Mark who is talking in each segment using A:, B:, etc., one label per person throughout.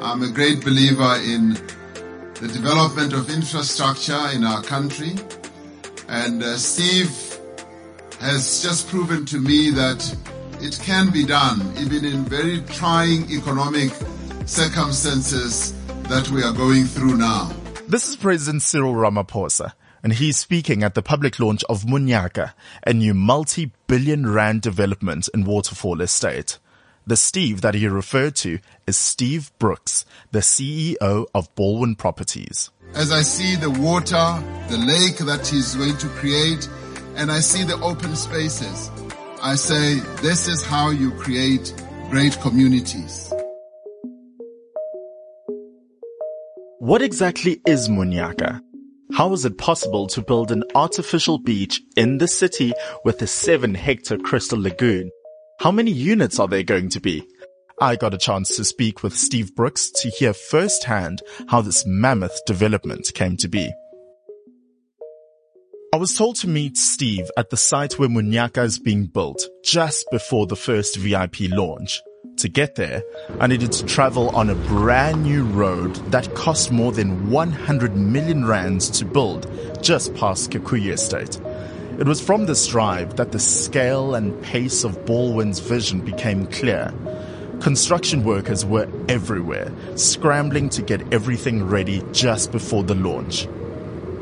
A: I'm a great believer in the development of infrastructure in our country. And uh, Steve has just proven to me that it can be done even in very trying economic circumstances that we are going through now.
B: This is President Cyril Ramaphosa, and he's speaking at the public launch of Munyaka, a new multi-billion rand development in Waterfall Estate. The Steve that he referred to is Steve Brookes, the CEO of Balwin Properties.
A: As I see the water, the lake that he's going to create, and I see the open spaces, I say this is how you create great communities.
B: What exactly is Munyaka? How is it possible to build an artificial beach in the city with a seven hectare crystal lagoon how many units are there going to be? I got a chance to speak with Steve Brookes to hear firsthand how this mammoth development came to be. I was told to meet Steve at the site where Munyaka is being built just before the first VIP launch. To get there, I needed to travel on a brand new road that cost more than 100 million rands to build just past Kikuyu Estate. It was from this drive that the scale and pace of Balwin's vision became clear. Construction workers were everywhere, scrambling to get everything ready just before the launch.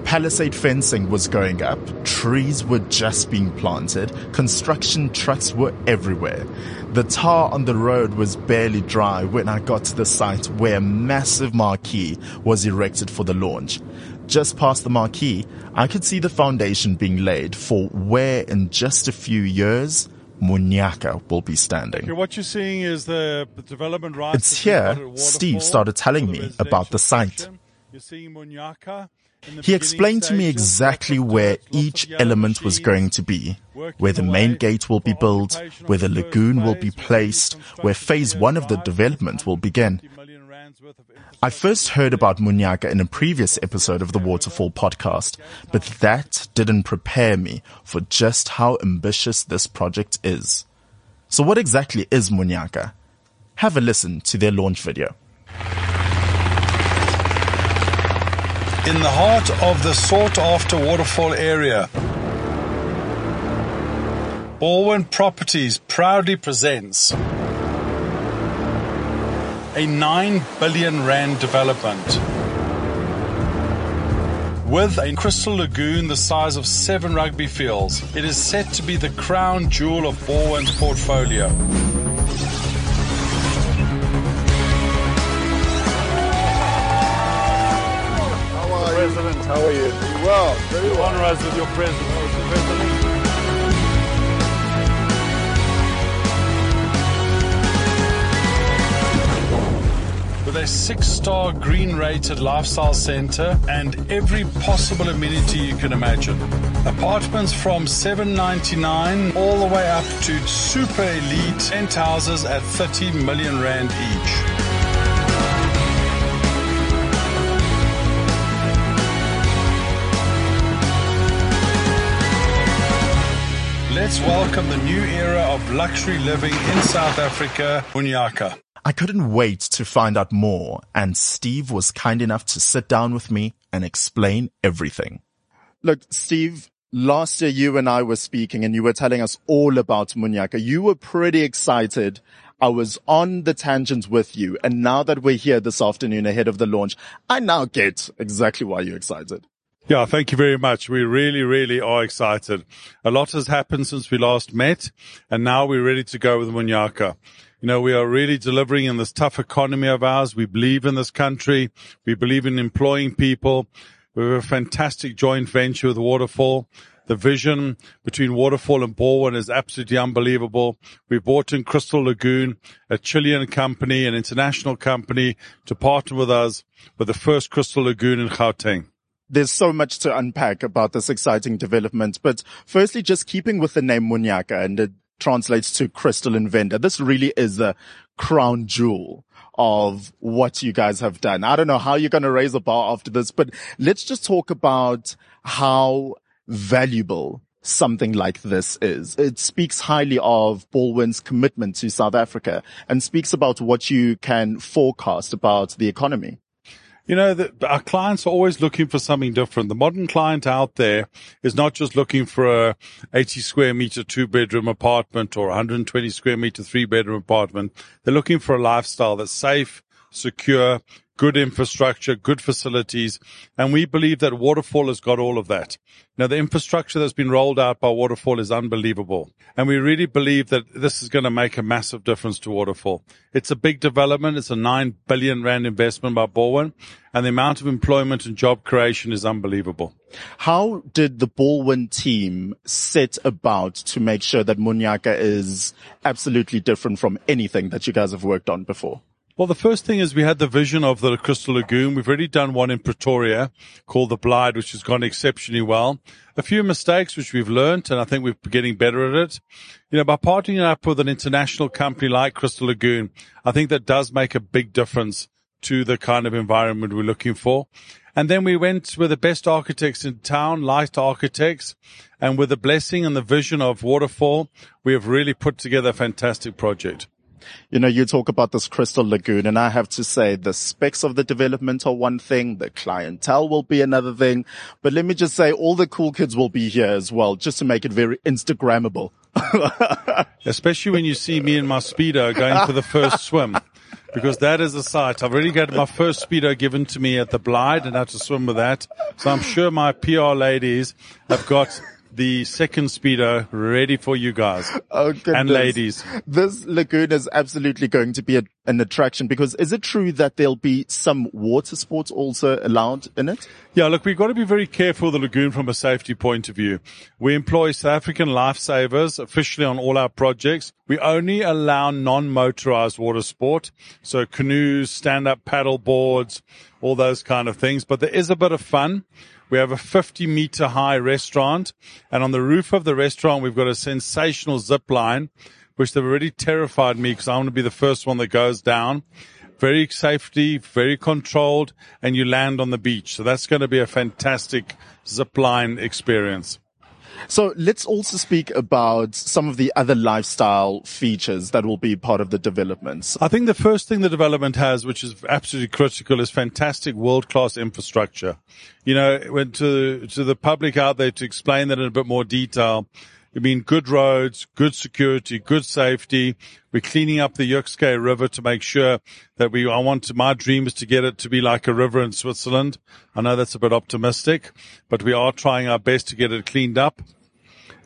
B: Palisade fencing was going up, trees were just being planted, construction trucks were everywhere. The tar on the road was barely dry when I got to the site where a massive marquee was erected for the launch just past the marquee, I could see the foundation being laid for where in just a few years, Munyaka will be standing.
C: Okay, what you're seeing is the, development rights.
B: It's here Steve started telling me about the site.
C: You're seeing Munyaka.
B: He explained to me exactly where each element was going to be, where the main gate will be built, where the lagoon will be placed, where phase one of the development will begin. I first heard about Munyaka in a previous episode of the Waterfall podcast, but that didn't prepare me for just how ambitious this project is. So what exactly is Munyaka? Have a listen to their launch video.
C: In the heart of the sought after waterfall area, Balwin Properties proudly presents a 9 billion rand development with a crystal lagoon the size of seven rugby fields. It is set to be the crown jewel of Balwin's portfolio.
D: How are you?
C: President, how are you?
D: Well, very well.
C: Honor us with your presence, with a six star green rated lifestyle center and every possible amenity you can imagine. Apartments from 799 all the way up to super elite penthouses at 30 million rand each. Let's welcome the new era of luxury living in South Africa, Munyaka.
B: I couldn't wait to find out more, and Steve was kind enough to sit down with me and explain everything. Look, Steve, last year you and I were speaking and you were telling us all about Munyaka. You were pretty excited. I was on the tangent with you. And now that we're here this afternoon ahead of the launch, I now get exactly why you're excited.
C: Yeah, thank you very much. We really, really are excited. A lot has happened since we last met, and now we're ready to go with Munyaka. You know, we are really delivering in this tough economy of ours. We believe in this country. We believe in employing people. We have a fantastic joint venture with Waterfall. The vision between Waterfall and Balwin is absolutely unbelievable. We brought in Crystal Lagoon, a Chilean company, an international company to partner with us with the first Crystal Lagoon in Gauteng.
B: There's so much to unpack about this exciting development, but firstly, just keeping with the name Munyaka and translates to crystalline vendor. This really is the crown jewel of what you guys have done. I don't know how you're going to raise a bar after this, but let's just talk about how valuable something like this is. It speaks highly of Balwin's commitment to South Africa and speaks about what you can forecast about the economy.
C: You know, our clients are always looking for something different. The modern client out there is not just looking for a 80 square meter two bedroom apartment or 120 square meter three bedroom apartment. They're looking for a lifestyle that's safe, secure, good infrastructure, good facilities. And we believe that Waterfall has got all of that. Now, the infrastructure that's been rolled out by Waterfall is unbelievable. And we really believe that this is going to make a massive difference to Waterfall. It's a big development. It's a nine billion rand investment by Balwin and the amount of employment and job creation is unbelievable.
B: How did the Balwin team set about to make sure that Munyaka is absolutely different from anything that you guys have worked on before?
C: Well, the first thing is we had the vision of the Crystal Lagoon. We've already done one in Pretoria called the Blyde, which has gone exceptionally well. A few mistakes which we've learned, and I think we're getting better at it. You know, by partnering up with an international company like Crystal Lagoon, I think that does make a big difference to the kind of environment we're looking for. And then we went with the best architects in town, Light Architects, and with the blessing and the vision of Waterfall, we have really put together a fantastic project.
B: You know, you talk about this crystal lagoon and I have to say the specs of the development are one thing, the clientele will be another thing, but let me just say all the cool kids will be here as well, just to make it very Instagrammable.
C: Especially when you see me in my speedo going for the first swim. Because that is a sight. I've already got my first speedo given to me at the Blyde and had to swim with that. So I'm sure my PR ladies have got the second speedo ready for you guys
B: oh,
C: and ladies.
B: This lagoon is absolutely going to be a, an attraction because is it true that there'll be some water sports also allowed in it?
C: Yeah, look, we've got to be very careful of the lagoon from a safety point of view. We employ South African lifesavers officially on all our projects. We only allow non-motorized water sport. So canoes, stand-up paddle boards, all those kind of things. But there is a bit of fun. We have a 50 meter high restaurant and on the roof of the restaurant, we've got a sensational zip line, which they've already terrified me because I want to be the first one that goes down. Very safety, very controlled, and you land on the beach. So that's going to be a fantastic zip line experience.
B: So let's also speak about some of the other lifestyle features that will be part of the developments.
C: I think the first thing the development has, which is absolutely critical, is fantastic world-class infrastructure. You know, to, to the public out there to explain that in a bit more detail, I mean, good roads, good security, good safety. We're cleaning up the Jukskei River to make sure that we, I want to, my dream is to get it to be like a river in Switzerland. I know that's a bit optimistic, but we are trying our best to get it cleaned up.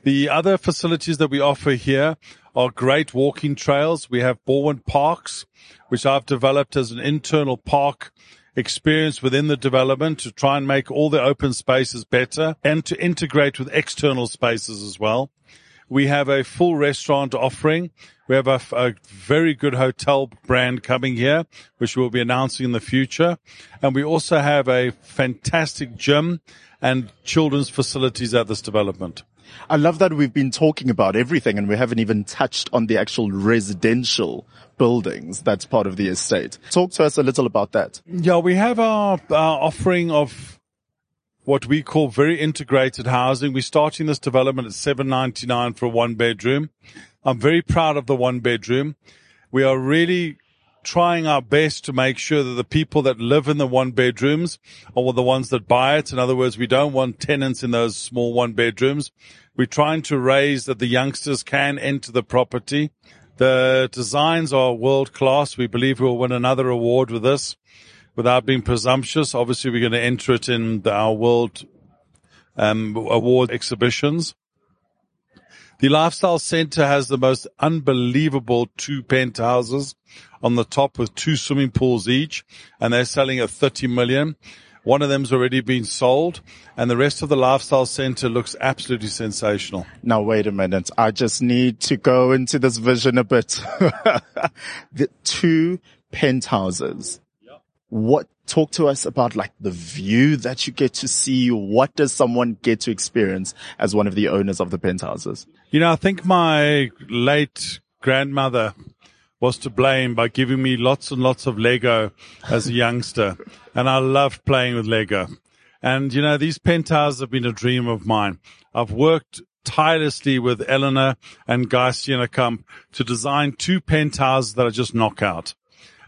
C: The other facilities that we offer here are great walking trails. We have Balwin Parks, which I've developed as an internal park experience within the development to try and make all the open spaces better and to integrate with external spaces as well. We have a full restaurant offering. We have a, a, very good hotel brand coming here, which we'll be announcing in the future. And we also have a fantastic gym and children's facilities at this development.
B: I love that we've been talking about everything and we haven't even touched on the actual residential buildings that's part of the estate. Talk to us a little about that.
C: Yeah, we have our, our offering of what we call very integrated housing. We're starting this development at 799 for a one bedroom. I'm very proud of the one bedroom. We are really trying our best to make sure that the people that live in the one bedrooms are the ones that buy it. In other words, we don't want tenants in those small one bedrooms. We're trying to raise that the youngsters can enter the property. The designs are world class. We believe we'll win another award with this without being presumptuous. Obviously, we're going to enter it in our world um, award exhibitions. The Lifestyle Center has the most unbelievable two penthouses on the top with two swimming pools each, and they're selling at 30 million. One of them's already been sold and the rest of the lifestyle center looks absolutely sensational.
B: Now wait a minute. I just need to go into this vision a bit. the two penthouses. What talk to us about like the view that you get to see? What does someone get to experience as one of the owners of the penthouses?
C: You know, I think my late grandmother was to blame by giving me lots and lots of Lego as a youngster. And I loved playing with Lego. And you know, these penthouses have been a dream of mine. I've worked tirelessly with Eleanor and Guy Camp to design two penthouses that are just knockout.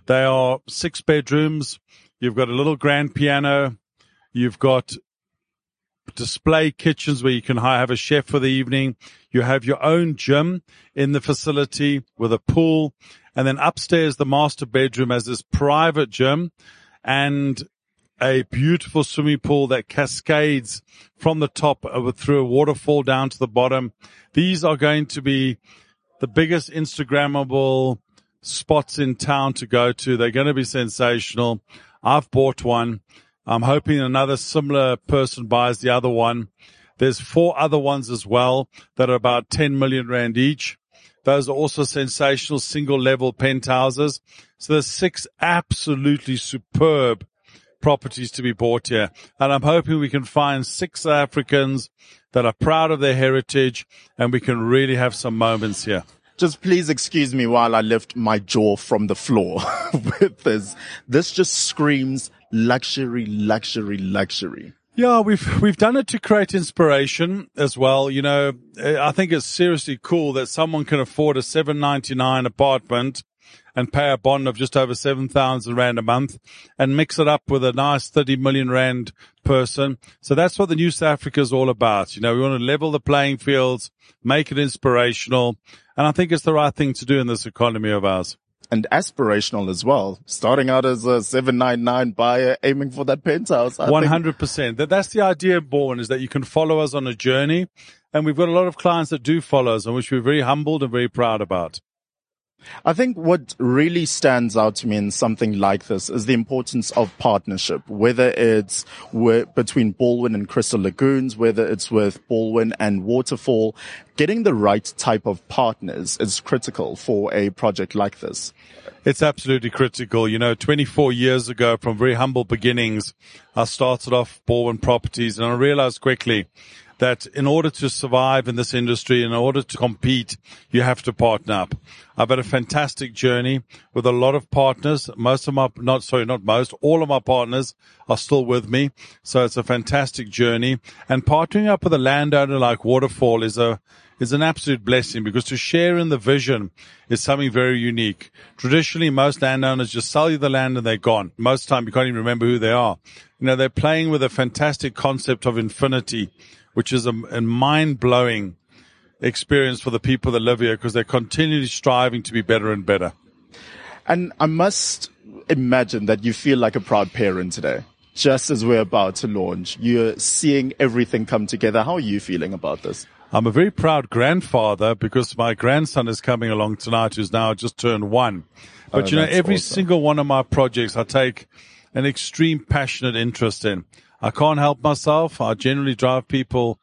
C: They are six bedrooms. You've got a little grand piano. You've got display kitchens where you can have a chef for the evening. You have your own gym in the facility with a pool. And then upstairs, the master bedroom has this private gym and a beautiful swimming pool that cascades from the top over through a waterfall down to the bottom. These are going to be the biggest Instagrammable spots in town to go to. They're going to be sensational. I've bought one. I'm hoping another similar person buys the other one. There's four other ones as well that are about 10 million rand each. Those are also sensational single level penthouses. So there's six absolutely superb properties to be bought here. And I'm hoping we can find six Africans that are proud of their heritage and we can really have some moments here.
B: Just please excuse me while I lift my jaw from the floor with this. This just screams luxury, luxury, luxury.
C: Yeah, we've we've done it to create inspiration as well. You know, I think it's seriously cool that someone can afford a seven ninety nine apartment and pay a bond of just over seven thousand rand a month and mix it up with a nice thirty million rand person. So that's what the New South Africa is all about. You know, we want to level the playing fields, make it inspirational, and I think it's the right thing to do in this economy of ours
B: and aspirational as well. Starting out as a 799 buyer, aiming for that penthouse.
C: I 100%. That, that's the idea Born is that you can follow us on a journey. And we've got a lot of clients that do follow us and which we're very humbled and very proud about.
B: I think what really stands out to me in something like this is the importance of partnership, whether it's between Balwin and Crystal Lagoons, whether it's with Balwin and Waterfall. Getting the right type of partners is critical for a project like this.
C: It's absolutely critical. You know, 24 years ago from very humble beginnings, I started off Balwin Properties and I realized quickly that in order to survive in this industry, in order to compete, you have to partner up. I've had a fantastic journey with a lot of partners. Most of my, not, sorry, not most, all of my partners are still with me. So it's a fantastic journey and partnering up with a landowner like Waterfall is a, is an absolute blessing because to share in the vision is something very unique. Traditionally, most landowners just sell you the land and they're gone. Most time, you can't even remember who they are. You know, they're playing with a fantastic concept of infinity which is a, a mind blowing experience for the people that live here because they're continually striving to be better and better.
B: And I must imagine that you feel like a proud parent today. Just as we're about to launch, you're seeing everything come together. How are you feeling about this?
C: I'm a very proud grandfather because my grandson is coming along tonight who's now just turned one. But oh, you know, every awesome. single one of my projects I take an extreme passionate interest in. I can't help myself. I generally drive people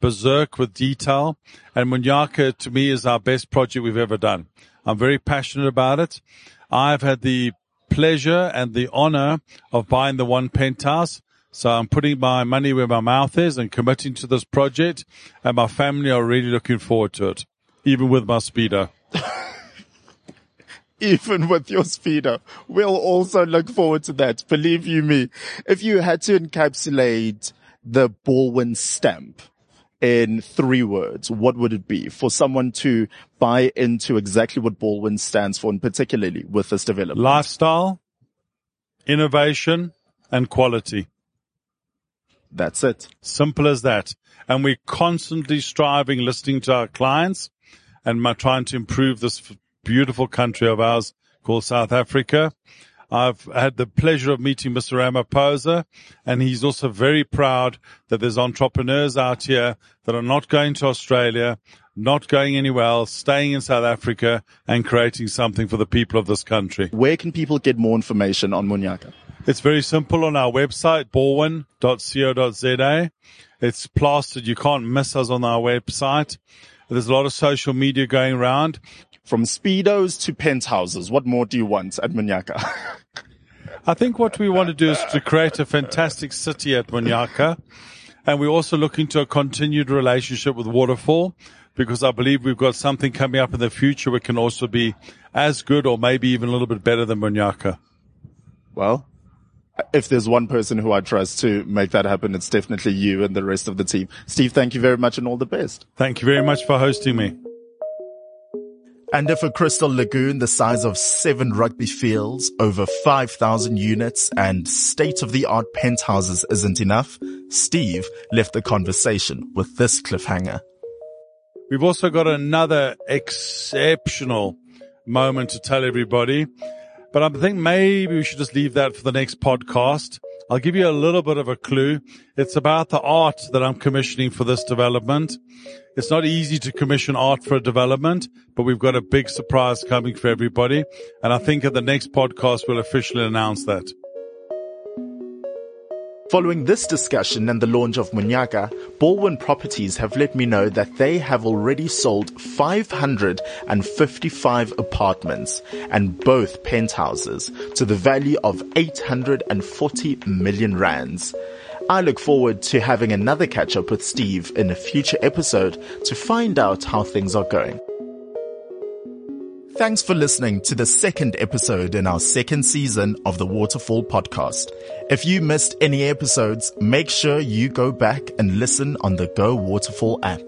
C: berserk with detail. And Munyaka to me is our best project we've ever done. I'm very passionate about it. I've had the pleasure and the honor of buying the one penthouse. So I'm putting my money where my mouth is and committing to this project. And my family are really looking forward to it, even with my speedo.
B: Even with your speedo. We'll also look forward to that. Believe you me. If you had to encapsulate the Balwin stamp in three words, what would it be for someone to buy into exactly what Balwin stands for and particularly with this development?
C: Lifestyle, innovation and quality.
B: That's it.
C: Simple as that. And we're constantly striving, listening to our clients and trying to improve this beautiful country of ours called South Africa. I've had the pleasure of meeting Mr. Ramaphosa and he's also very proud that there's entrepreneurs out here that are not going to Australia, not going anywhere else, staying in South Africa and creating something for the people of this country.
B: Where can people get more information on Munyaka?
C: It's very simple on our website, balwin.co.za. It's plastered. You can't miss us on our website. There's a lot of social media going around.
B: From speedos to penthouses, what more do you want at Munyaka?
C: I think what we want to do is to create a fantastic city at Munyaka. And we're also looking to a continued relationship with Waterfall because I believe we've got something coming up in the future which can also be as good or maybe even a little bit better than Munyaka.
B: Well, if there's one person who I trust to make that happen, it's definitely you and the rest of the team. Steve, thank you very much and all the best.
C: Thank you very much for hosting me.
B: And if a crystal lagoon the size of seven rugby fields, over 5,000 units and state of the art penthouses isn't enough, Steve left the conversation with this cliffhanger.
C: We've also got another exceptional moment to tell everybody, but I think maybe we should just leave that for the next podcast. I'll give you a little bit of a clue. It's about the art that I'm commissioning for this development. It's not easy to commission art for a development, but we've got a big surprise coming for everybody. And I think at the next podcast, we'll officially announce that.
B: Following this discussion and the launch of Munyaka, Balwin Properties have let me know that they have already sold 555 apartments and both penthouses to the value of 840 million rands. I look forward to having another catch up with Steve in a future episode to find out how things are going. Thanks for listening to the second episode in our second season of the Waterfall podcast. If you missed any episodes, make sure you go back and listen on the Go Waterfall app.